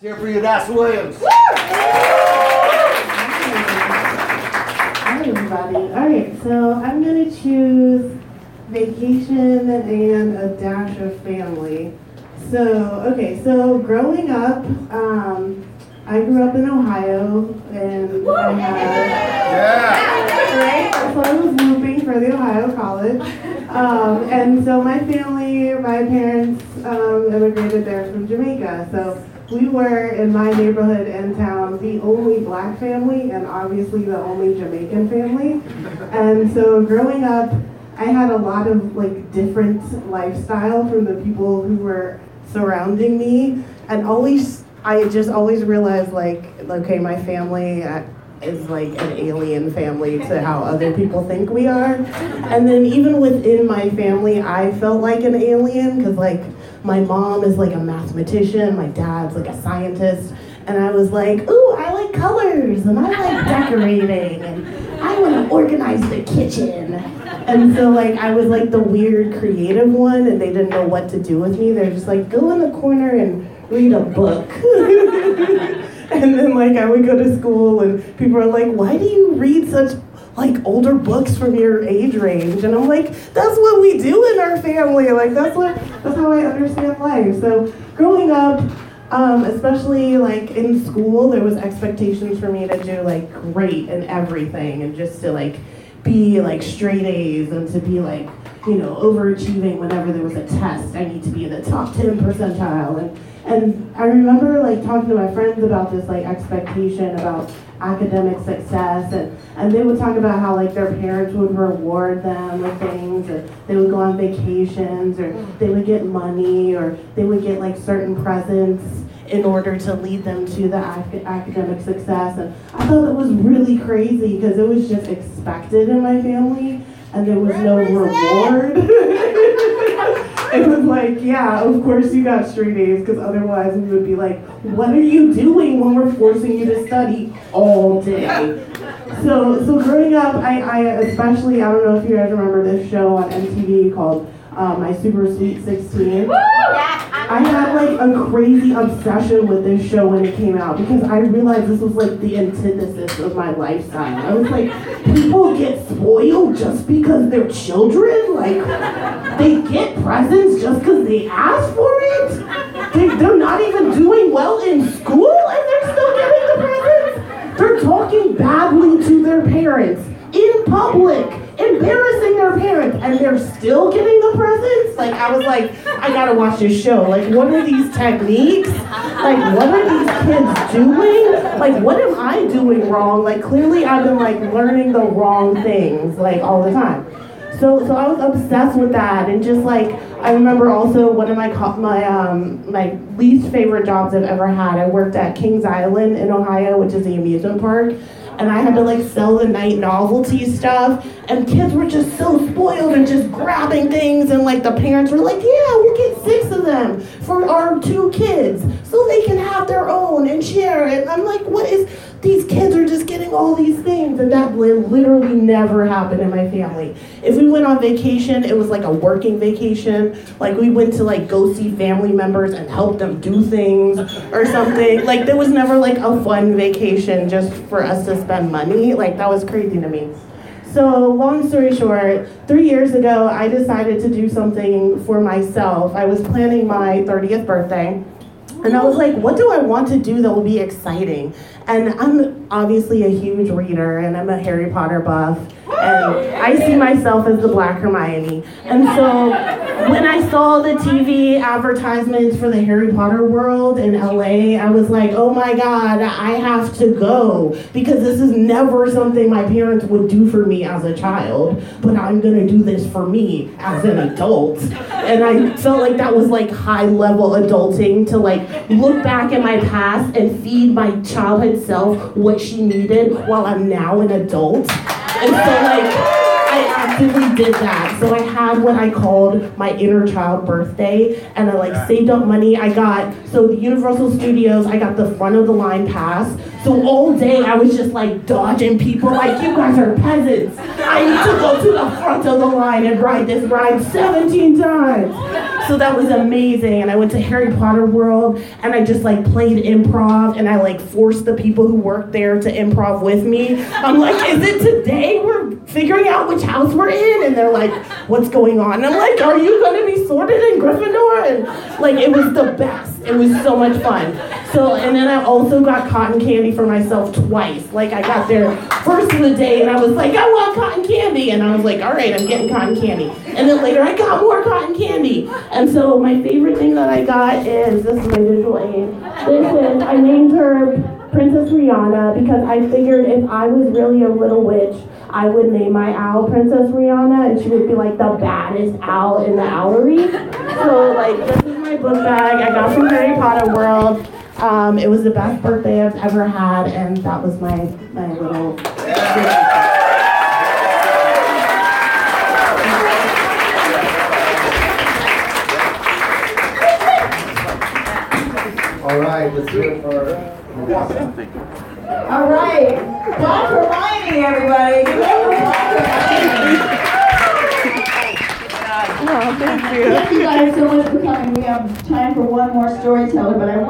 Here for you, Yodassa Williams. Hi, everybody. All right, so I'm going to choose vacation and a dash of family. So, okay, so growing up, um, I grew up in Ohio, and I had. Yeah. Right? So I was looping for the Ohio College. Um, and so my family, my parents um, immigrated there from Jamaica. So we were in my neighborhood and town the only black family and obviously the only Jamaican family. And so growing up, I had a lot of like different lifestyle from the people who were surrounding me, and always I just always realized like okay, my family. Is like an alien family to how other people think we are. And then even within my family, I felt like an alien because like my mom is like a mathematician, my dad's like a scientist, and I was like, ooh, I like colors and I like decorating and I want to organize the kitchen. And so like I was like the weird creative one and they didn't know what to do with me. They're just like, go in the corner and read a book. and then like I would go to school and people are like, why do you read such like older books from your age range? And I'm like, that's what we do in our family. Like that's what that's how I understand life. So growing up, um, especially like in school, there was expectations for me to do like great in everything and just to like be like straight A's and to be like, you know, overachieving whenever there was a test. I need to be in the top 10 percentile. And and I remember like talking to my friends about this like expectation about academic success and, and they would talk about how like their parents would reward them with things and they would go on vacations or they would get money or they would get like certain presents in order to lead them to the ac- academic success and I thought it was really crazy because it was just expected in my family and there was no reward. it was like, yeah, of course you got straight A's because otherwise we would be like, what are you doing when we're forcing you to study all day? So, so growing up, I, I especially, I don't know if you guys remember this show on MTV called uh, My Super Sweet 16. I had like a crazy obsession with this show when it came out because I realized this was like the antithesis of my lifestyle. I was like, people get spoiled just because they're children? Like, they get presents just because they ask for it? They, they're not even doing well in school and they're still getting the presents? They're talking badly to their parents in public, embarrassing their parents, and they're still getting the presents? Like, I was like, I gotta watch this show. Like, what are these techniques? Like, what are these kids doing? Like, what am I doing wrong? Like, clearly I've been like learning the wrong things, like, all the time. So, so I was obsessed with that, and just like I remember also one of my my um my least favorite jobs I've ever had. I worked at Kings Island in Ohio, which is the amusement park, and I had to like sell the night novelty stuff, and kids were just so spoiled and just grabbing things, and like the parents were like, yeah, we'll get six of them for our two kids, so they can have their own and share it. And I'm like, what is? These kids getting all these things, and that literally never happened in my family. If we went on vacation, it was like a working vacation. Like we went to like go see family members and help them do things or something. Like there was never like a fun vacation just for us to spend money. Like that was crazy to me. So, long story short, three years ago, I decided to do something for myself. I was planning my 30th birthday. And I was like, what do I want to do that will be exciting? And I'm obviously a huge reader and I'm a Harry Potter buff. And I see myself as the Black Hermione. And so when I saw the TV advertisements for the Harry Potter world in LA, I was like, oh my God, I have to go. Because this is never something my parents would do for me as a child. But I'm to do this for me as an adult. And I felt like that was like high level adulting to like look back at my past and feed my childhood self what she needed while I'm now an adult. And so like I actively did that. So I had what I called my inner child birthday and I like saved up money. I got so the Universal Studios, I got the front of the line pass. So all day I was just like dodging people like you guys are peasants. I need to go to the front of the line and ride this ride 17 times. So that was amazing. And I went to Harry Potter World and I just like played improv and I like forced the people who worked there to improv with me. I'm like, is it today we're figuring out which house we're in? And they're like, what's going on? And I'm like, are you going to be sorted in Gryffindor? And like, it was the best. It was so much fun. So, and then I also got cotton candy for myself twice. Like, I got there first of the day and I was like, I want cotton candy. And I was like, all right, I'm getting cotton candy. And then later I got more cotton candy. And so my favorite thing that I got is this is my visual aid. This is, I named her Princess Rihanna because I figured if I was really a little witch, I would name my owl Princess Rihanna and she would be like the baddest owl in the owlery. So like this is my book bag I got from Harry Potter World. Um, it was the best birthday I've ever had and that was my, my little All right, let's do it for. All right, Don Hermione, everybody. Give it up for Hermione. Oh, thank you. Thank you guys so much for coming. We have time for one more storyteller, but I want